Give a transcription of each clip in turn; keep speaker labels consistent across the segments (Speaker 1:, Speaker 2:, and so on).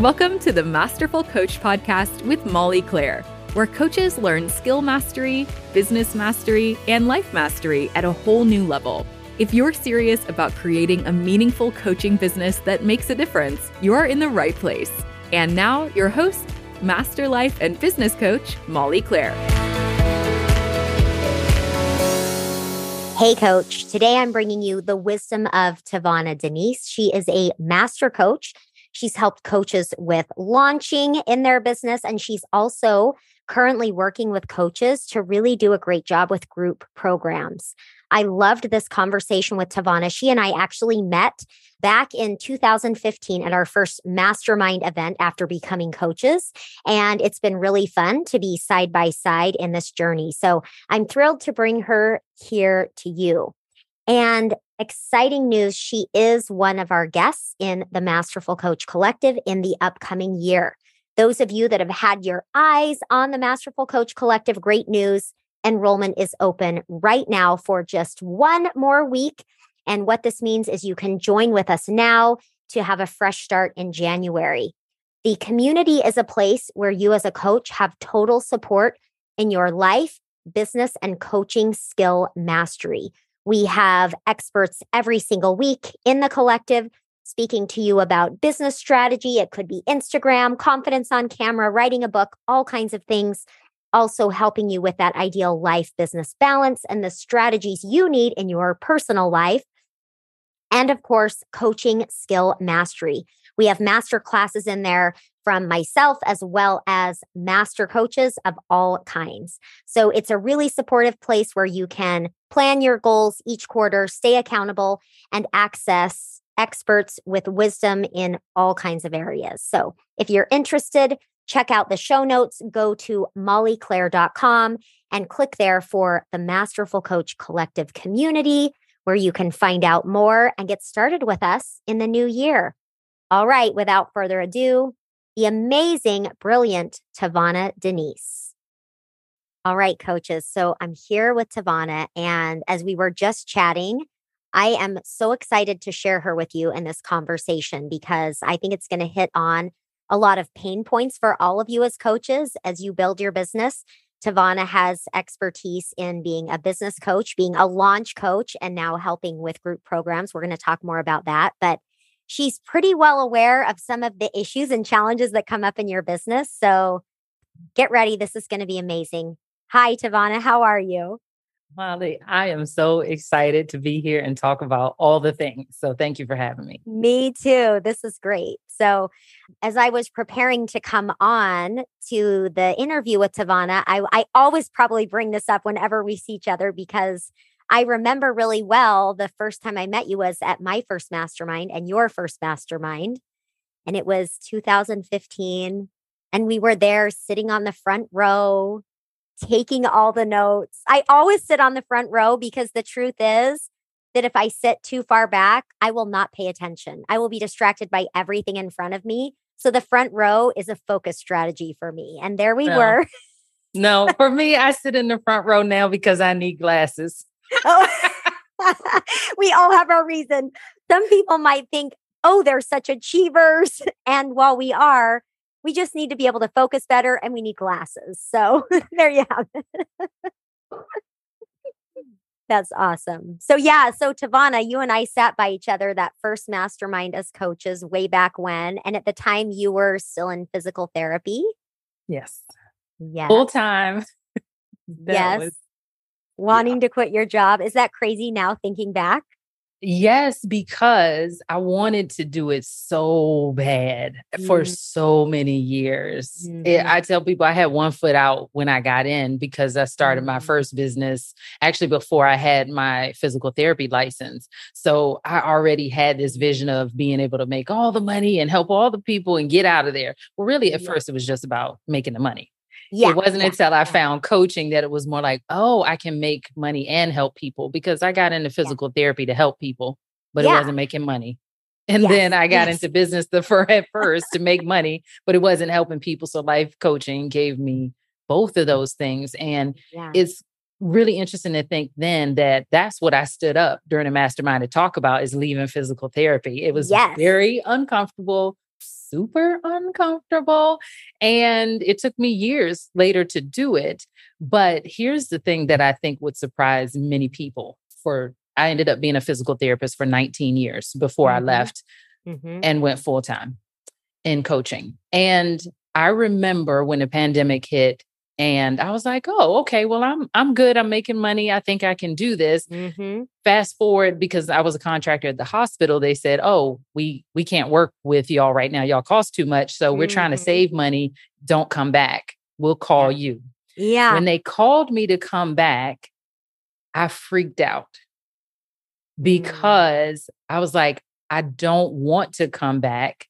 Speaker 1: Welcome to the Masterful Coach Podcast with Molly Claire, where coaches learn skill mastery, business mastery, and life mastery at a whole new level. If you're serious about creating a meaningful coaching business that makes a difference, you're in the right place. And now, your host, Master Life and Business Coach, Molly Claire.
Speaker 2: Hey, coach. Today I'm bringing you the wisdom of TaVona Denise. She is a master coach She's helped coaches with launching in their business, and she's also currently working with coaches to really do a great job with group programs. I loved this conversation with TaVona. She and I actually met back in 2015 at our first mastermind event after becoming coaches. And it's been really fun to be side by side in this journey. So I'm thrilled to bring her here to you. And exciting news she is one of our guests in the Masterful Coach Collective in the upcoming year. Those of you that have had your eyes on the Masterful Coach Collective, great news. Enrollment is open right now for just one more week. And what this means is you can join with us now to have a fresh start in January. The community is a place where you, as a coach, have total support in your life, business, and coaching skill mastery. We have experts every single week in the collective speaking to you about business strategy. It could be Instagram, confidence on camera, writing a book, all kinds of things. Also, helping you with that ideal life business balance and the strategies you need in your personal life. And of course, coaching skill mastery. We have master classes in there from myself as well as master coaches of all kinds. So it's a really supportive place where you can plan your goals each quarter, stay accountable, and access experts with wisdom in all kinds of areas. So if you're interested, check out the show notes, go to mollyclaire.com and click there for the Masterful Coach Collective community where you can find out more and get started with us in the new year. All right, without further ado, the amazing, brilliant TaVona Denise. All right, coaches. So I'm here with TaVona. And as we were just chatting, I am so excited to share her with you in this conversation because I think it's going to hit on a lot of pain points for all of you as coaches as you build your business. TaVona has expertise in being a business coach, being a launch coach, and now helping with group programs. We're going to talk more about that. But she's pretty well aware of some of the issues and challenges that come up in your business. So get ready. This is going to be amazing. Hi, TaVona. How are you?
Speaker 3: Molly, I am so excited to be here and talk about all the things. So thank you for having me.
Speaker 2: Me too. This is great. So, as I was preparing to come on to the interview with TaVona, I, I always probably bring this up whenever we see each other because I remember really well the first time I met you was at my first mastermind and your first mastermind. And it was 2015. And we were there sitting on the front row, taking all the notes. I always sit on the front row because the truth is that if I sit too far back, I will not pay attention. I will be distracted by everything in front of me. So the front row is a focus strategy for me. And there we no. were.
Speaker 3: no, for me, I sit in the front row now because I need glasses oh,
Speaker 2: we all have our reason. Some people might think, oh, they're such achievers. And while we are, we just need to be able to focus better and we need glasses. So there you have it. That's awesome. So, yeah. So, TaVona, you and I sat by each other that first mastermind as coaches way back when. And at the time, you were still in physical therapy.
Speaker 3: Yes.
Speaker 2: Yes.
Speaker 3: Full time.
Speaker 2: yes. Was wanting yeah. to quit your job. Is that crazy now thinking back?
Speaker 3: Yes, because I wanted to do it so bad mm. for so many years. Mm. It, I tell people I had one foot out when I got in because I started mm. my first business actually before I had my physical therapy license. So I already had this vision of being able to make all the money and help all the people and get out of there. Well, really, at yeah. first, it was just about making the money. Yeah. It wasn't
Speaker 2: yeah,
Speaker 3: until I found coaching that it was more like, oh, I can make money and help people because I got into physical yeah. therapy to help people, but yeah. it wasn't making money. And yes. then I got yes. into business the first at first to make money, but it wasn't helping people. So life coaching gave me both of those things. And it's really interesting to think then that that's what I stood up during a mastermind to talk about is leaving physical therapy. It was yes. very uncomfortable, super uncomfortable. And it took me years later to do it. But here's the thing that I think would surprise many people for I ended up being a physical therapist for 19 years before mm-hmm. I left mm-hmm. and went full time in coaching. And I remember when the pandemic hit and I was like, "Oh, okay. Well, I'm I'm good. I'm making money. I think I can do this." Mm-hmm. Fast forward because I was a contractor at the hospital. They said, "Oh, we we can't work with y'all right now. Y'all cost too much. So we're trying to mm-hmm. save money. Don't come back. We'll call you."
Speaker 2: Yeah.
Speaker 3: When they called me to come back, I freaked out mm. because I was like, I don't want to come back.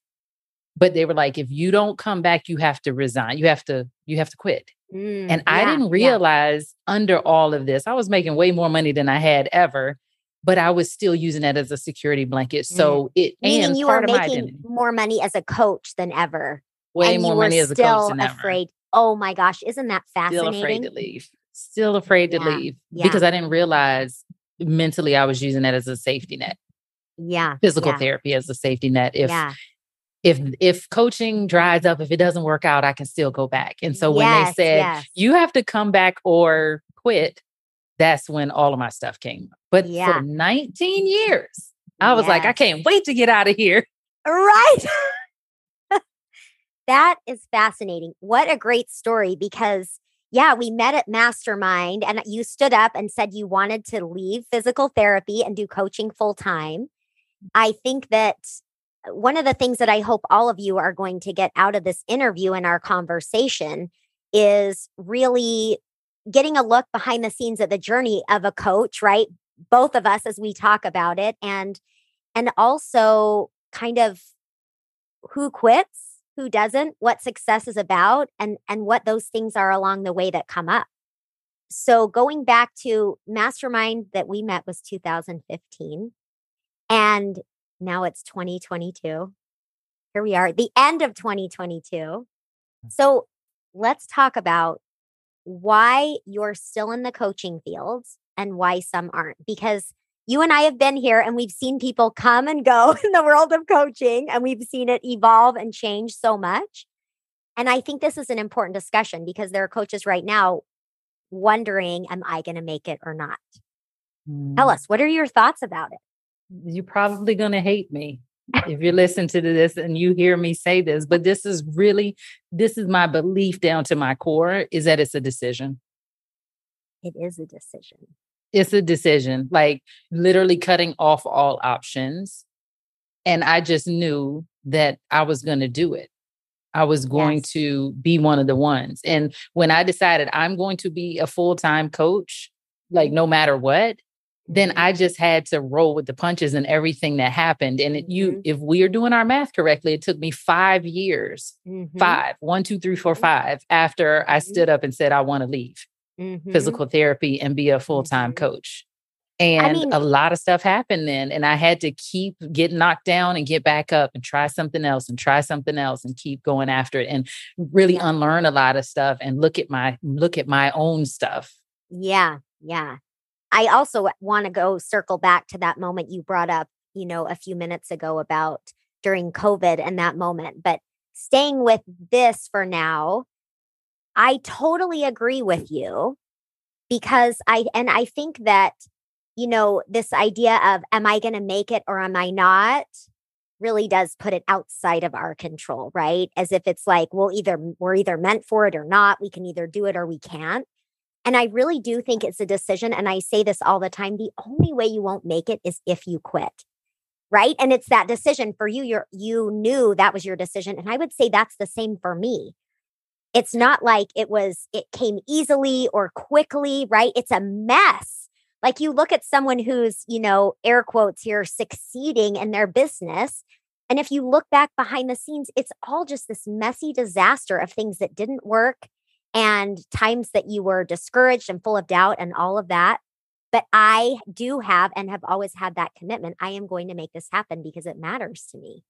Speaker 3: But they were like, if you don't come back, you have to resign. You have to, you have to quit. Mm, and I didn't realize yeah. under all of this, I was making way more money than I had ever, but I was still using that as a security blanket. Mm. So mm. it
Speaker 2: meaning you were making more money as a coach than ever.
Speaker 3: Way more money as a coach than
Speaker 2: afraid. Ever. Oh my gosh, isn't that fascinating?
Speaker 3: Still afraid to leave. Still afraid to yeah. leave because I didn't realize mentally I was using that as a safety net.
Speaker 2: Yeah.
Speaker 3: Physical therapy as a safety net. If if if coaching dries up if it doesn't work out i can still go back and so when yes, they said yes. you have to come back or quit that's when all of my stuff came but yeah. for 19 years i was yes. like i can't wait to get out of here
Speaker 2: right that is fascinating what a great story because yeah we met at mastermind and you stood up and said you wanted to leave physical therapy and do coaching full time i think that one of the things that I hope all of you are going to get out of this interview and our conversation is really getting a look behind the scenes at the journey of a coach, right? Both of us as we talk about it and and also kind of who quits, who doesn't, what success is about and and what those things are along the way that come up. So going back to mastermind that we met was 2015 and now it's 2022. Here we are, the end of 2022. Mm. So let's talk about why you're still in the coaching fields and why some aren't. Because you and I have been here and we've seen people come and go in the world of coaching and we've seen it evolve and change so much. And I think this is an important discussion because there are coaches right now wondering, am I going to make it or not? Mm. Tell us, what are your thoughts about it?
Speaker 3: You're probably going to hate me if you listen to this and you hear me say this but this is really this is my belief down to my core is that it's a decision.
Speaker 2: It is a decision.
Speaker 3: It's a decision like literally cutting off all options. And i just knew that i was going to do it. I was going yes. to be one of the ones. And when i decided i'm going to be a full-time coach like no matter what then I just had to roll with the punches and everything that happened. And it, you, mm-hmm. if we are doing our math correctly, it took me five years, mm-hmm. five, one, two, three, four, mm-hmm. five, after I mm-hmm. stood up and said, I want to leave mm-hmm. physical therapy and be a full time mm-hmm. coach. And I mean, a lot of stuff happened then. And I had to keep get knocked down and get back up and try something else and try something else and keep going after it and really yeah. unlearn a lot of stuff and look at my look at my own stuff.
Speaker 2: Yeah. Yeah. I also want to go circle back to that moment you brought up, you know, a few minutes ago about during COVID and that moment. But staying with this for now, I totally agree with you because I, and I think that, you know, this idea of am I going to make it or am I not really does put it outside of our control, right? As if it's like, we'll either, we're either meant for it or not. We can either do it or we can't. And I really do think it's a decision. And I say this all the time the only way you won't make it is if you quit. Right. And it's that decision for you. You're, you knew that was your decision. And I would say that's the same for me. It's not like it was, it came easily or quickly, right? It's a mess. Like you look at someone who's, you know, air quotes here, succeeding in their business. And if you look back behind the scenes, it's all just this messy disaster of things that didn't work, and times that you were discouraged and full of doubt and all of that. But I do have and have always had that commitment. I am going to make this happen because it matters to me.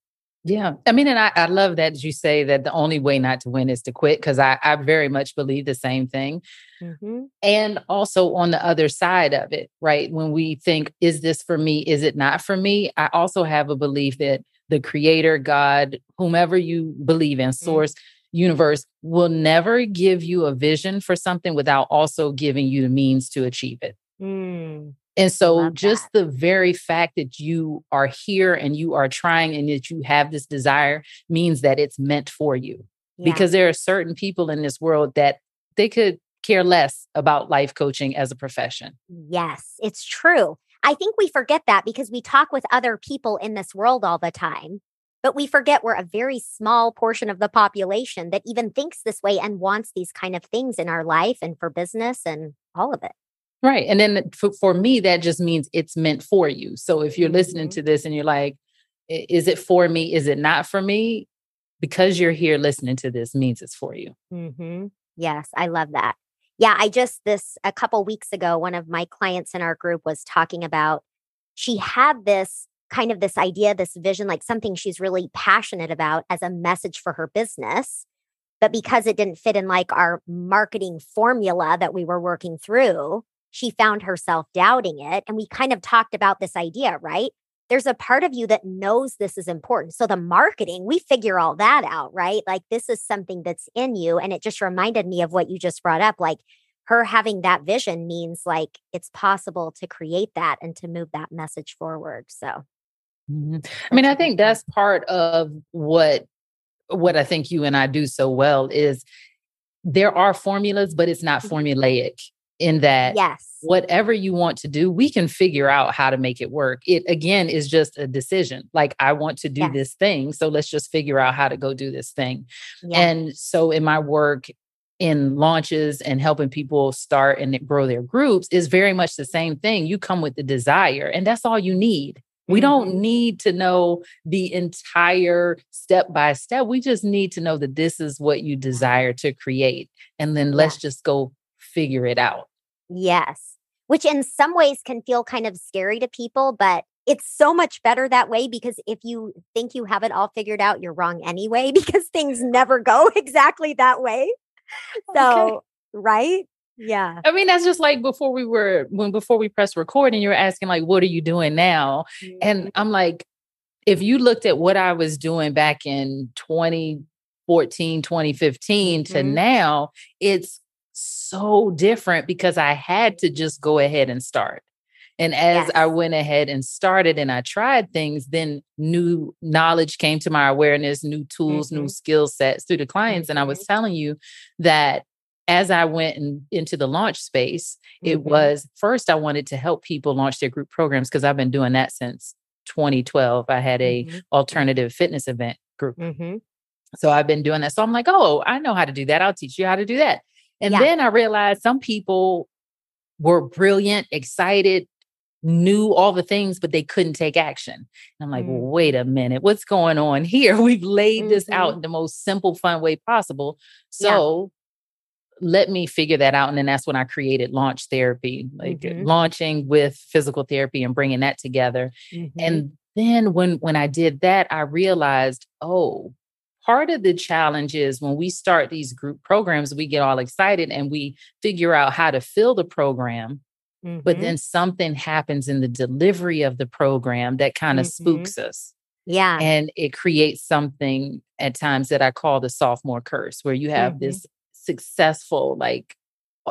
Speaker 3: Yeah. I mean, and I, I love that you say that the only way not to win is to quit because I, I very much believe the same thing. Mm-hmm. And also on the other side of it, right? When we think, is this for me? Is it not for me? I also have a belief that the creator, God, whomever you believe in, mm-hmm. source, mm-hmm. Universe, will never give you a vision for something without also giving you the means to achieve it. Mm. And so, just that. the very fact that you are here and you are trying and that you have this desire means that it's meant for you. Yeah. Because there are certain people in this world that they could care less about life coaching as a profession.
Speaker 2: Yes, it's true. I think we forget that because we talk with other people in this world all the time, but we forget we're a very small portion of the population that even thinks this way and wants these kind of things in our life and for business and all of it.
Speaker 3: Right. And then for, for me, that just means it's meant for you. So if you're mm-hmm. listening to this and you're like, is it for me? Is it not for me? Because you're here listening to this means it's for you.
Speaker 2: Mm-hmm. Yes, I love that. Yeah, I just this a couple weeks ago, one of my clients in our group was talking about she had this kind of this idea, this vision, like something she's really passionate about as a message for her business. But because it didn't fit in like our marketing formula that we were working through, she found herself doubting it. And we kind of talked about this idea, right? there's a part of you that knows this is important. So the marketing, we figure all that out, right? Like this is something that's in you. And it just reminded me of what you just brought up. Like her having that vision means like it's possible to create that and to move that message forward. So
Speaker 3: mm-hmm. I mean, I think that's part of what what I think you and I do so well is there are formulas, but it's not mm-hmm. formulaic in that
Speaker 2: yes
Speaker 3: whatever you want to do we can figure out how to make it work it again is just a decision like i want to do yes. this thing so let's just figure out how to go do this thing yes. and so in my work in launches and helping people start and grow their groups is very much the same thing you come with the desire and that's all you need we don't mm-hmm. need to know the entire step by step. We just need to know that this is what you desire to create. And then let's just go figure it out.
Speaker 2: Yes. Which in some ways can feel kind of scary to people, but it's so much better that way because if you think you have it all figured out, you're wrong anyway because things never go exactly that way. So, okay. right? Yeah.
Speaker 3: I mean, that's just like before we were when before we press record and you were asking like what are you doing now? Mm-hmm. And I'm like if you looked at what I was doing back in 2014, 2015 mm-hmm. to now, it's so different because I had to just go ahead and start. And as yes. I went ahead and started and I tried things, then new knowledge came to my awareness, new tools, mm-hmm. new skill sets through the clients. Mm-hmm. And I was mm-hmm. telling you that as I went in, into the launch space, mm-hmm. it was first I wanted to help people launch their group programs because I've been doing that since 2012. I had a mm-hmm. alternative fitness event group. Mm-hmm. So I've been doing that. So I'm like, oh, I know how to do that. I'll teach you how to do that. And yeah. then I realized some people were brilliant, excited, knew all the things, but they couldn't take action. And I'm like, mm. well, wait a minute, what's going on here? We've laid mm-hmm. this out mm-hmm. in the most simple, fun way possible. So. Let me figure that out. And then that's when I created launch therapy, like mm-hmm. launching with physical therapy and bringing that together. Mm-hmm. And then when when I did that, I realized, oh, part of the challenge is when we start these group programs, we get all excited and we figure out how to fill the program. Mm-hmm. But then something happens in the delivery of the program that kind of mm-hmm. spooks us.
Speaker 2: Yeah.
Speaker 3: And it creates something at times that I call the sophomore curse, where you have mm-hmm. this successful, like,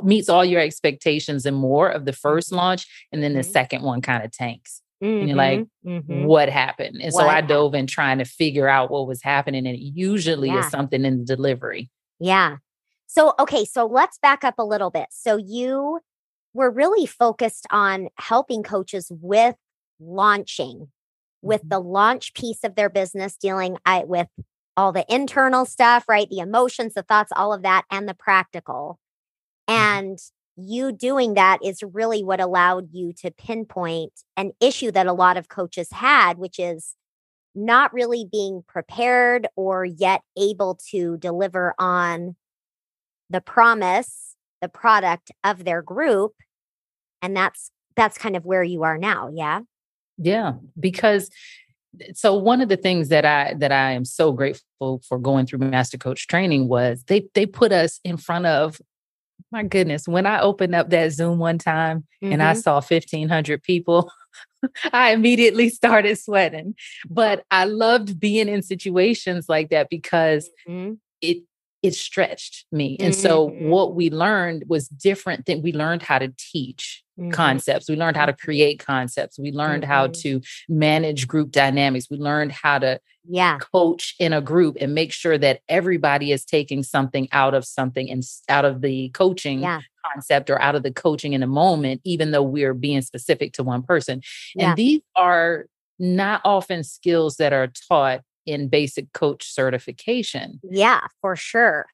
Speaker 3: meets all your expectations and more of the first mm-hmm. launch. And then the mm-hmm. second one kind of tanks. Mm-hmm, and you're like, mm-hmm, mm-hmm. what happened? And what so I dove in trying to figure out what was happening. And it usually yeah. is something in the delivery.
Speaker 2: Yeah. So, okay. So let's back up a little bit. So you were really focused on helping coaches with launching, with mm-hmm. the launch piece of their business, dealing with all the internal stuff, right? The emotions, the thoughts, all of that, and the practical. Mm-hmm. And you doing that is really what allowed you to pinpoint an issue that a lot of coaches had, which is not really being prepared or yet able to deliver on the promise, the product of their group. And that's that's kind of where you are now, yeah?
Speaker 3: Yeah, because so one of the things that I that I am so grateful for going through master coach training was they they put us in front of My goodness, when I opened up that Zoom one time mm-hmm. and I mm-hmm. saw 1500 people, I immediately started sweating. But I loved being in situations like that because mm-hmm. it it stretched me. And mm-hmm. so what we learned was different than we learned how to teach mm-hmm. concepts. We learned how to create concepts. We learned mm-hmm. how to manage group dynamics. We learned how to
Speaker 2: yeah.
Speaker 3: coach in a group and make sure that everybody is taking something out of something and out of the coaching yeah. concept or out of the coaching in a moment, even though we're being specific to one person. Yeah. And these are not often skills that are taught in basic coach certification.
Speaker 2: Yeah, for sure.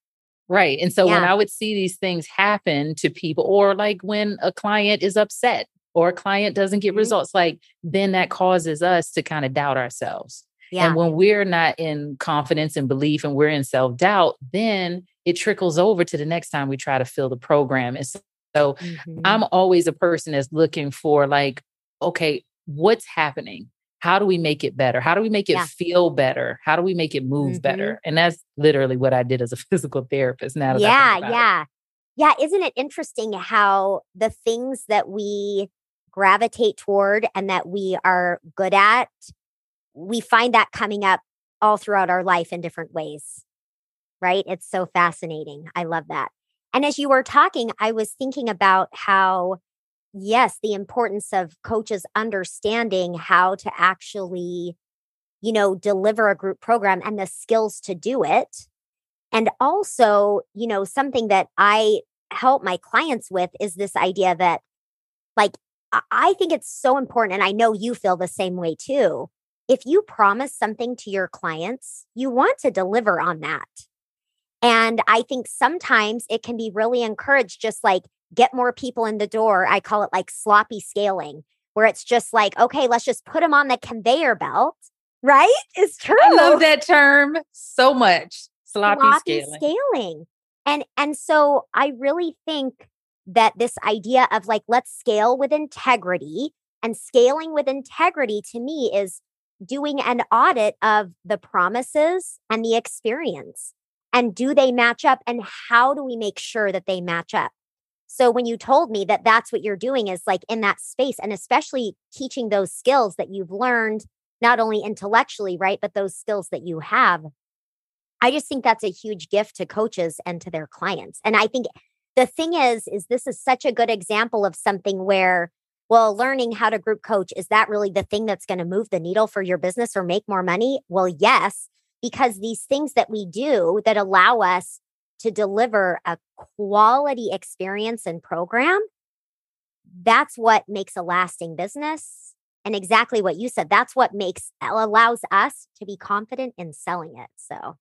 Speaker 3: Right. And so yeah. when I would see these things happen to people, or like when a client is upset or a client doesn't get mm-hmm. results, like then that causes us to kind of doubt ourselves. Yeah. And when we're not in confidence and belief and we're in self doubt, then it trickles over to the next time we try to fill the program. And so, so mm-hmm. I'm always a person that's looking for, like, okay, what's happening? How do we make it better? How do we make it yeah. feel better? How do we make it move mm-hmm. better? And that's literally what I did as a physical therapist. Now,
Speaker 2: yeah, yeah, it. yeah. Isn't it interesting how the things that we gravitate toward and that we are good at, we find that coming up all throughout our life in different ways, right? It's so fascinating. I love that. And as you were talking, I was thinking about how yes, the importance of coaches understanding how to actually, you know, deliver a group program and the skills to do it. And also, you know, something that I help my clients with is this idea that, like, I think it's so important. And I know you feel the same way too. If you promise something to your clients, you want to deliver on that. And I think sometimes it can be really encouraged, just like, get more people in the door. I call it like sloppy scaling, where it's just like, okay, let's just put them on the conveyor belt. Right? It's true.
Speaker 3: I love that term so much. Sloppy, sloppy scaling.
Speaker 2: scaling. And and so I really think that this idea of like let's scale with integrity and scaling with integrity to me is doing an audit of the promises and the experience and do they match up and how do we make sure that they match up so when you told me that that's what you're doing is like in that space and especially teaching those skills that you've learned not only intellectually, right, but those skills that you have. I just think that's a huge gift to coaches and to their clients. And I think the thing is is this is such a good example of something where well, learning how to group coach is that really the thing that's going to move the needle for your business or make more money? Well, yes, because these things that we do that allow us to deliver a quality experience and program, that's what makes a lasting business. And exactly what you said, that's what makes allows us to be confident in selling it. So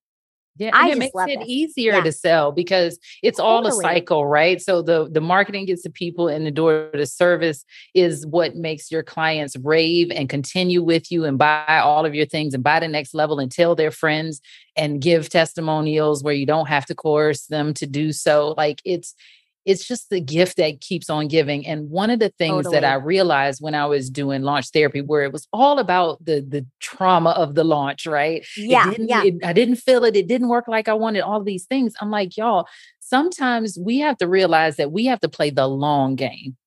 Speaker 3: yeah, I it makes it this. easier yeah. to sell because it's totally. all a cycle, right? So the the marketing gets the people in the door. The service is what makes your clients rave and continue with you and buy all of your things and buy the next level and tell their friends and give testimonials where you don't have to coerce them to do so. Like it's it's just the gift that keeps on giving. And one of the things totally. that I realized when I was doing launch therapy, where it was all about the the trauma of the launch, right?
Speaker 2: Yeah, yeah.
Speaker 3: It, I didn't feel it. It didn't work like I wanted. All these things. I'm like, y'all. Sometimes we have to realize that we have to play the long game.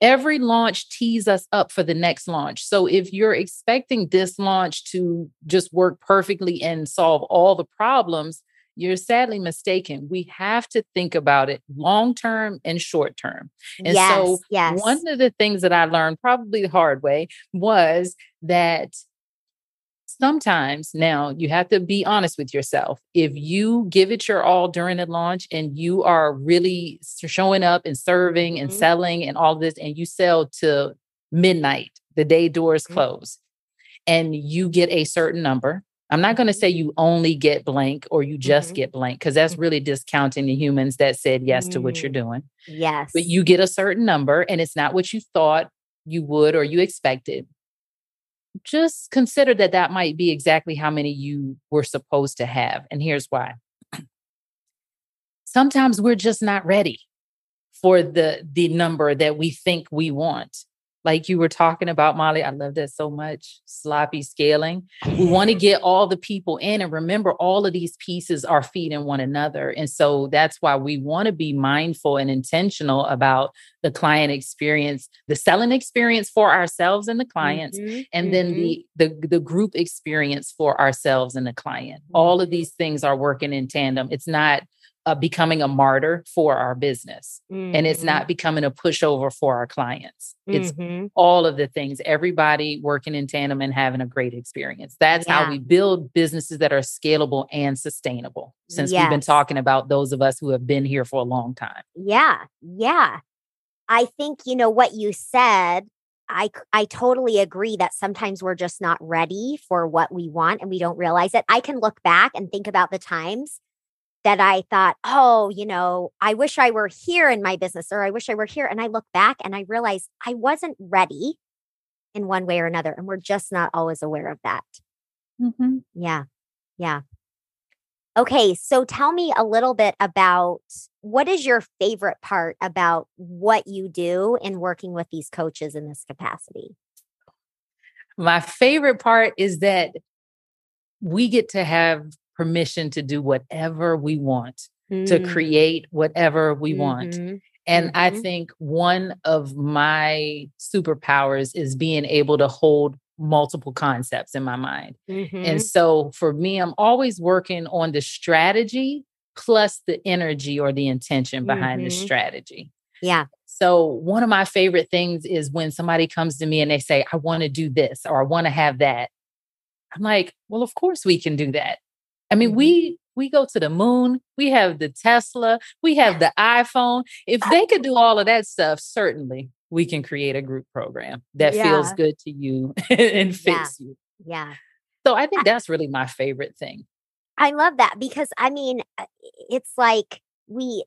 Speaker 3: Every launch tees us up for the next launch. So if you're expecting this launch to just work perfectly and solve all the problems, you're sadly mistaken. We have to think about it long term and short term. And
Speaker 2: yes,
Speaker 3: so,
Speaker 2: yes.
Speaker 3: one of the things that I learned, probably the hard way, was that sometimes now you have to be honest with yourself. If you give it your all during the launch and you are really showing up and serving and mm-hmm. selling and all this, and you sell to midnight, the day doors mm-hmm. close, and you get a certain number I'm not going to say you only get blank or you just mm-hmm. get blank because that's mm-hmm. really discounting the humans that said yes mm-hmm. to what you're mm. doing.
Speaker 2: Yes.
Speaker 3: But you get a certain number and it's not what you thought you would or you expected. Just consider that that might be exactly how many you were supposed to have. And here's why. Sometimes we're just not ready for the the number that we think we want. Like you were talking about, Molly. I love that so much. Sloppy scaling. We want to get all the people in. And remember, all of these pieces are feeding one another. And so that's why we want to be mindful and intentional about the client experience, the selling experience for ourselves and the clients, mm-hmm. and mm-hmm. then the, the the group experience for ourselves and the client. Mm-hmm. All of these things are working in tandem. It's not uh, becoming a martyr for our business mm-hmm. and it's mm-hmm. not becoming a pushover for our clients it's mm-hmm. all of the things everybody working in tandem and having a great experience that's yeah. how we build businesses that are scalable and sustainable since yes. we've been talking about those of us who have been here for a long time
Speaker 2: yeah yeah i think you know what you said I I totally agree that sometimes we're just not ready for what we want and we don't realize it. I can look back and think about the times that I thought, oh, you know, I wish I were here in my business or I wish I were here. And I look back and I realize I wasn't ready in one way or another. And we're just not always aware of that. Mm-hmm. Yeah. Yeah. Okay. So tell me a little bit about what is your favorite part about what you do in working with these coaches in this capacity?
Speaker 3: My favorite part is that we get to have permission to do whatever we want, mm. to create whatever we mm-hmm. want. And mm-hmm. I think one of my superpowers is being able to hold multiple concepts in my mind. Mm-hmm. And so for me, I'm always working on the strategy plus the energy or the intention behind the mm-hmm. strategy.
Speaker 2: Yeah.
Speaker 3: So, one of my favorite things is when somebody comes to me and they say, I want to do this or I want to have that. I'm like, well, of course we can do that. I mean, mm-hmm. we we go to the moon, we have the Tesla, we have the iPhone. If they could do all of that stuff, certainly we can create a group program that yeah. feels good to you and fits
Speaker 2: yeah.
Speaker 3: you.
Speaker 2: Yeah.
Speaker 3: So I think that's really my favorite thing.
Speaker 2: I love that because I mean, uh, it's like we,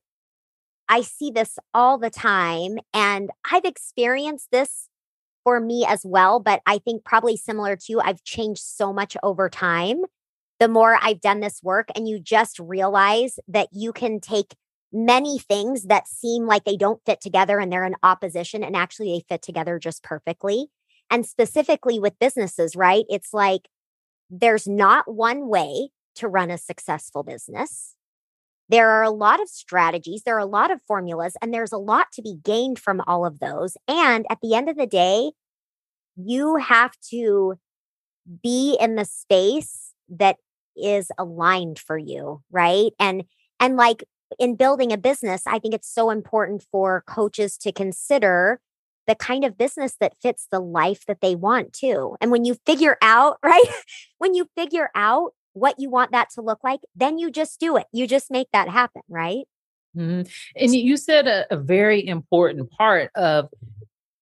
Speaker 2: I see this all the time and I've experienced this for me as well, but I think probably similar to you, I've changed so much over time the more I've done this work, and you just realize that you can take many things that seem like they don't fit together and they're in opposition, and actually they fit together just perfectly. And specifically with businesses, right? It's like there's not one way to run a successful business. There are a lot of strategies, there are a lot of formulas, and there's a lot to be gained from all of those. And at the end of the day, you have to be in the space that is aligned for you, right? And and like in building a business, I think it's so important for coaches to consider the kind of business that fits the life that they want too. And when you figure out, right? when you figure out what you want that to look like, then you just do it. You just make that happen, right?
Speaker 3: Mm-hmm. And you said a, a very important part of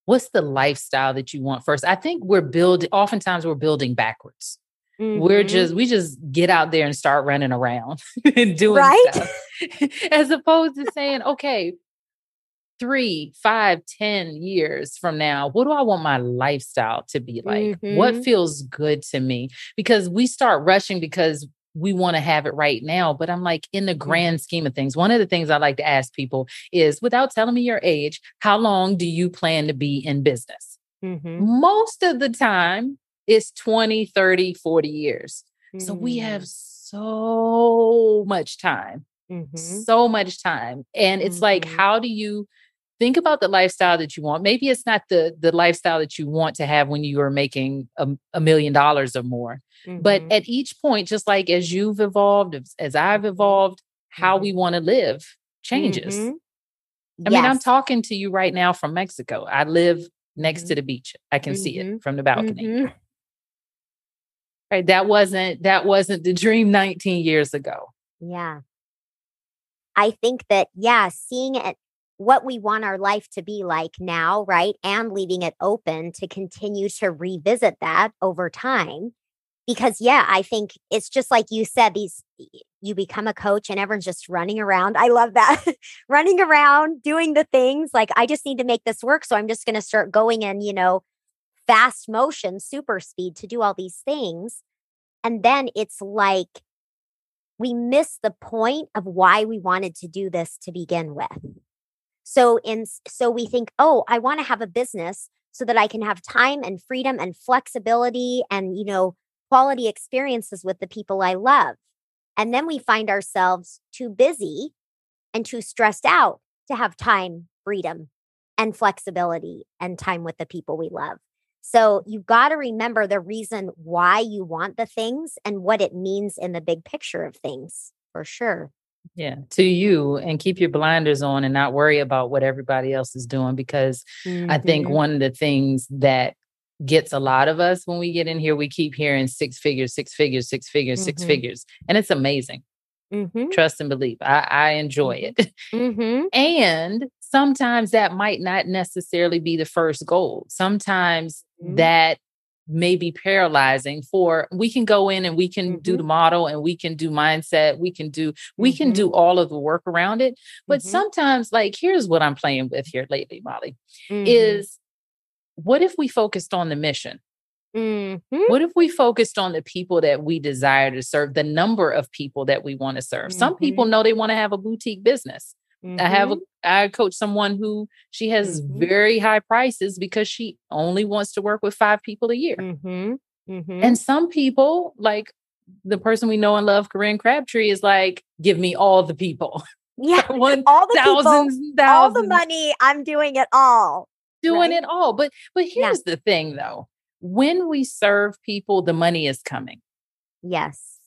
Speaker 3: what's the lifestyle that you want first. I think we're building, oftentimes we're building backwards. Mm-hmm. We're just we just get out there and start running around and doing right? stuff. As opposed to saying, okay, three, five, ten years from now, what do I want my lifestyle to be like? Mm-hmm. What feels good to me? Because we start rushing because we want to have it right now. But I'm like, in the mm-hmm. grand scheme of things, one of the things I like to ask people is without telling me your age, how long do you plan to be in business? Mm-hmm. Most of the time, it's 20, 30, 40 years. Mm-hmm. So we have mm. so much time, mm-hmm. so much time. And it's mm-hmm. like, how do you think about the lifestyle that you want? Maybe it's not the, the lifestyle that you want to have when you are making a, a million dollars or more. But mm-hmm. at each point, just like as you've evolved, as, I've mm-hmm. evolved, how we mm-hmm. want to live changes. I yes. mean, I'm talking to you right now from Mexico. I live next to the beach. I can see it from the balcony right that wasn't that wasn't the dream 19 years ago.
Speaker 2: Yeah. I think that yeah seeing it what we want our life to be like now right and leaving it open to continue to revisit that over time because yeah i think it's just like you said these you become a coach and everyone's just running around. I love that. Running around doing the things like i just need to make this work so i'm just going to start going in you know fast motion, super speed to do all these things. And then it's like we miss the point of why we wanted to do this to begin with. So in so we think, "Oh, I want to have a business so that I can have time and freedom and flexibility and, you know, quality experiences with the people I love. And then we find ourselves too busy and too stressed out to have time, freedom, and flexibility and time with the people we love. So you've got to remember the reason why you want the things and what it means in the big picture of things for sure.
Speaker 3: Yeah, to you and keep your blinders on and not worry about what everybody else is doing because mm-hmm. I think mm-hmm. one of the things that gets a lot of us when we get in here, we keep hearing six figures, six figures, six figures, mm-hmm. six figures. And it's amazing. Mm-hmm. Trust and believe. I, I enjoy mm-hmm. it. Mm-hmm. and sometimes that might not necessarily be the first goal. Sometimes mm-hmm. that may be paralyzing for we can go in and we can do the model and we can do mindset we can do we can do all of the work around it but sometimes like here's what i'm playing with here lately molly is what if we focused on the mission? Mm-hmm. What if we focused on the people that we desire to serve, the number of people that we want to serve? Mm-hmm. Some people mm-hmm. know they want to have a boutique business. Mm-hmm. I have a mm-hmm. I coach someone who she has mm-hmm. very high prices because she only wants to work with five people a year. And some people, like the person we know and love, Corinne Crabtree, is like, give me all the people.
Speaker 2: Yeah, One, all the thousands, people, thousands. all the money. I'm doing it all
Speaker 3: doing right? it all. But but here's yeah. the thing though. When we serve people, the money is coming.
Speaker 2: Yes.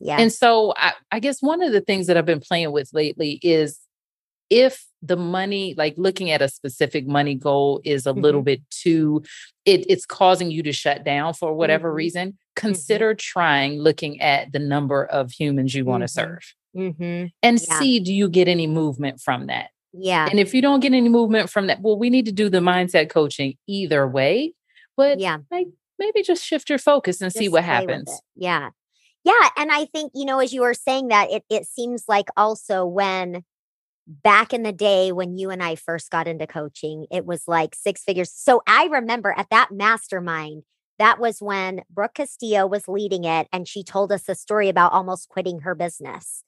Speaker 2: Yeah.
Speaker 3: And so I, I guess one of the things that I've been playing with lately is if the money, like looking at a specific money goal is a mm-hmm. little bit too, it, it's causing you to shut down for whatever mm-hmm. reason, mm-hmm. consider mm-hmm. trying looking at the number of humans you want to mm-hmm. serve. Mm-hmm. And yeah. see, do you get any movement from that?
Speaker 2: Yeah.
Speaker 3: And if you don't get any movement from that, well, we need to do the mindset coaching either way. But yeah, like maybe just shift your focus and just see what happens.
Speaker 2: Yeah. Yeah. And I think, you know, as you were saying that, it it seems like also when back in the day when you and I first got into coaching, it was like six figures. So I remember at that mastermind, that was when Brooke Castillo was leading it. And she told us a story about almost quitting her business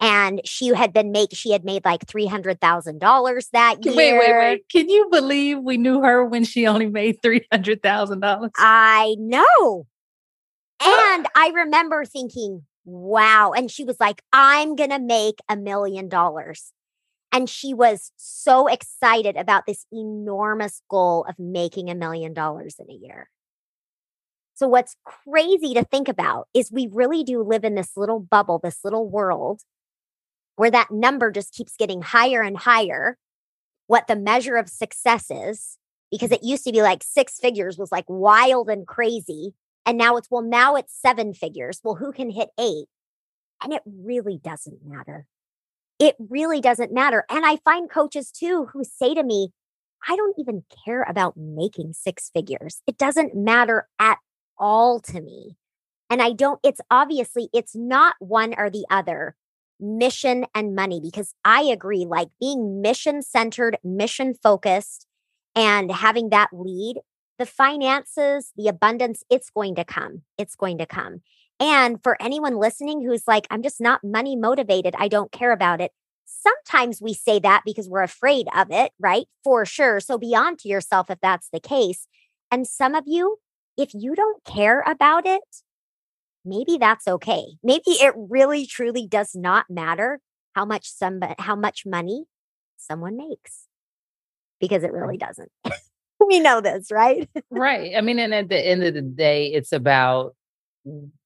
Speaker 2: and she had been make she had made like three hundred thousand dollars that year.
Speaker 3: Wait, wait, wait! Can you believe we knew her when she only made three hundred thousand dollars?
Speaker 2: I know, and I remember thinking, "Wow!" And she was like, "I'm gonna make a million dollars." And she was so excited about this enormous goal of making a million dollars in a year. So, what's crazy to think about is we really do live in this little bubble, this little world where that number just keeps getting higher and higher, what the measure of success is, because it used to be like six figures was like wild and crazy. And now it's, well, now it's seven figures. Well, who can hit eight? And it really doesn't matter. It really doesn't matter. And I find coaches too who say to me, I don't even care about making six figures. It doesn't matter at all to me. And I don't, it's obviously, it's not one or the other mission and money because I agree, like being mission centered, mission focused, and having that lead, the finances, the abundance, it's going to come. It's going to come. And for anyone listening who's like, I'm just not money motivated, I don't care about it. Sometimes we say that because we're afraid of it, right? For sure. So be on to yourself if that's the case. And some of you, if you don't care about it, maybe that's okay. Maybe it really truly does not matter how much some how much money someone makes because it really doesn't. we know this, right?
Speaker 3: right. I mean, and at the end of the day, it's about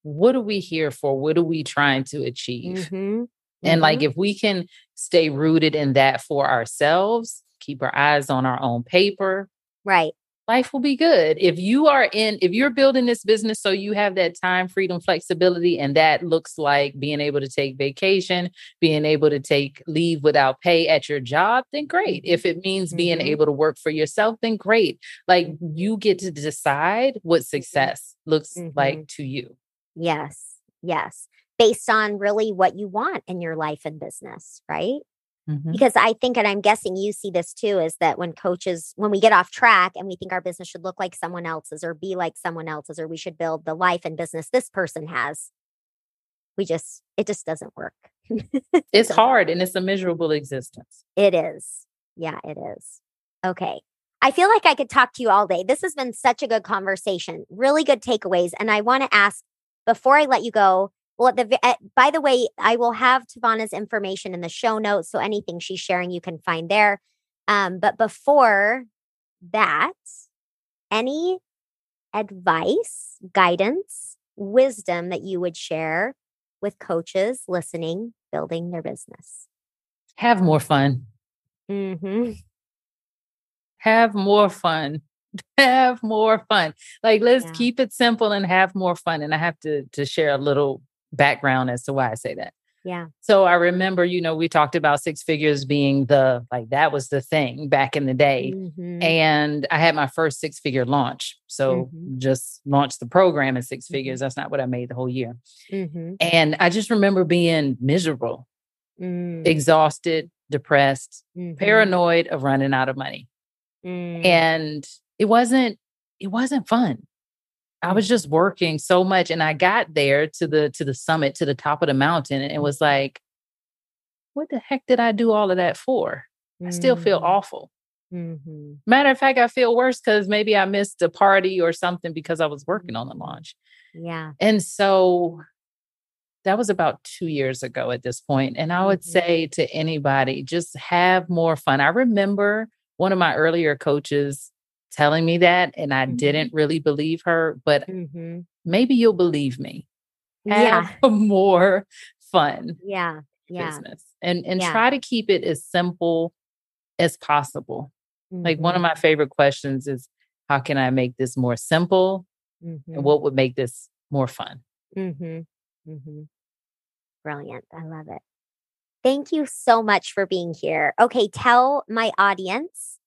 Speaker 3: what are we here for? What are we trying to achieve? Mm-hmm. And mm-hmm. like if we can stay rooted in that for ourselves, keep our eyes on our own paper.
Speaker 2: Right
Speaker 3: life will be good. If you are in, if you're building this business so you have that time, freedom, flexibility, and that looks like being able to take vacation, being able to take leave without pay at your job, then great. If it means being mm-hmm. able to work for yourself, then great. Like you get to decide what mm-hmm. success looks mm-hmm. like to you.
Speaker 2: Yes. Yes. Based on really what you want in your life and business, right? Mm-hmm. Because I think, and I'm guessing you see this too, is that when coaches, when we get off track and we think our business should look like someone else's or be like someone else's, or we should build the life and business this person has, we just, it just doesn't work.
Speaker 3: it's hard and it's a miserable existence.
Speaker 2: It is. Yeah, it is. Okay. I feel like I could talk to you all day. This has been such a good conversation, really good takeaways. And I want to ask before I let you go. Well, at the uh, by the way, I will have TaVona's information in the show notes, so anything she's sharing you can find there. Um, but before that, any advice, guidance, wisdom that you would share with coaches listening, building their business?
Speaker 3: Have more fun.
Speaker 2: Mm-hmm.
Speaker 3: Have more fun. Have more fun. Like let's yeah. keep it simple and have more fun. And I have to to share a little background as to why I say that.
Speaker 2: Yeah.
Speaker 3: So I remember, you know, we talked about six figures being the like that was the thing back in the day. Mm-hmm. And I had my first six figure launch. So mm-hmm. just launched the program at 6 mm-hmm. figures. That's not what I made the whole year. Mm-hmm. And I just remember being miserable, mm. exhausted, depressed, mm-hmm. paranoid of running out of money. Mm. And it wasn't it wasn't fun. I was just working so much and I got there to the to the summit to the top of the mountain and it was like what the heck did I do all of that for? I still feel mm-hmm. awful. Mm-hmm. Matter of fact, I feel worse because maybe I missed a party or something because I was working on the mm-hmm. launch.
Speaker 2: Yeah.
Speaker 3: And so that was about two years ago at this point. And I would mm-hmm. say to anybody, just have more fun. I remember one of my earlier coaches telling me that and I mm-hmm. didn't really believe her, but mm-hmm. maybe you'll believe me. Have yeah. more fun.
Speaker 2: Yeah. Yeah.
Speaker 3: Business. And and yeah. try to keep it as simple as possible. Mm-hmm. Like one of my mm-hmm. favorite questions is how can I make this more simple? And mm-hmm. what would make this more fun?
Speaker 2: Mm-hmm. Brilliant. I love it. Thank you so much for being here. Okay, tell my audience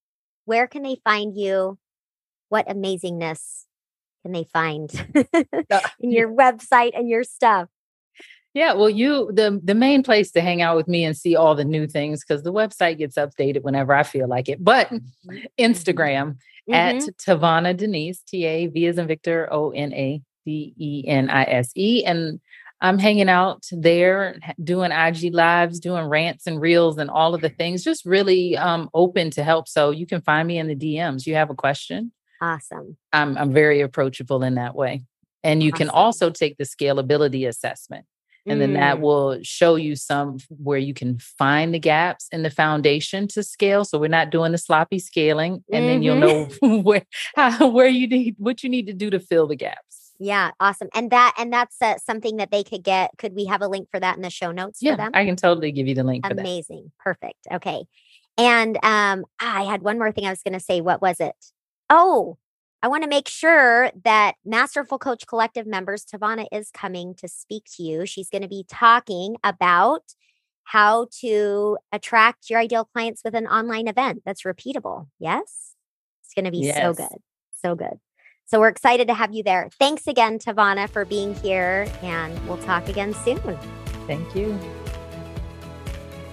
Speaker 2: where can they find you? What amazingness can they find uh, in your website and your stuff?
Speaker 3: Yeah, well, you the the main place to hang out with me and see all the new things because the website gets updated whenever I feel like it. But mm-hmm. Instagram mm-hmm. at TaVona Denise, T A V as in Victor, O N A D E N I S E, and I'm hanging out there, doing IG lives, doing rants and reels, and all of the things. Just really um, open to help. So you can find me in the DMs. You have a question?
Speaker 2: Awesome.
Speaker 3: I'm I'm very approachable in that way. And you awesome. can also take the scalability assessment. And mm. then that mm. will show you some where you can find the gaps in the foundation to scale. So we're not doing the sloppy scaling, and mm-hmm. then you'll mm-hmm. know where how, where you need what you need to do to fill the gaps.
Speaker 2: Yeah, awesome. And that and that's uh, something that they could get. Could we have a link for that in the show notes
Speaker 3: yeah,
Speaker 2: for them?
Speaker 3: I can totally give you the link
Speaker 2: Amazing. Perfect. Okay. And um I had one more thing I was going to say. What was it? Oh, I want to make sure that Masterful Coach Collective members TaVona is coming to speak to you. She's going to be talking about how to attract your ideal clients with an online event that's repeatable. Yes? It's going to be yes. so good. So good. So we're excited to have you there. Thanks again, TaVona, for being here, and we'll talk again soon.
Speaker 3: Thank you.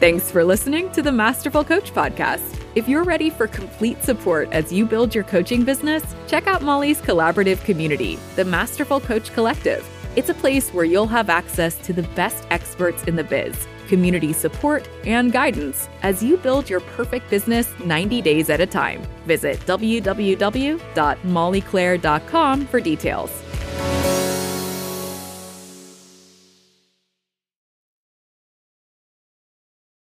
Speaker 1: Thanks for listening to the Masterful Coach Podcast. If you're ready for complete support as you build your coaching business, check out Molly's collaborative community, the Masterful Coach Collective. It's a place where you'll have access to the best experts in the biz community support, and guidance as you build your perfect business 90 days at a time. Visit www.mollyclaire.com for details.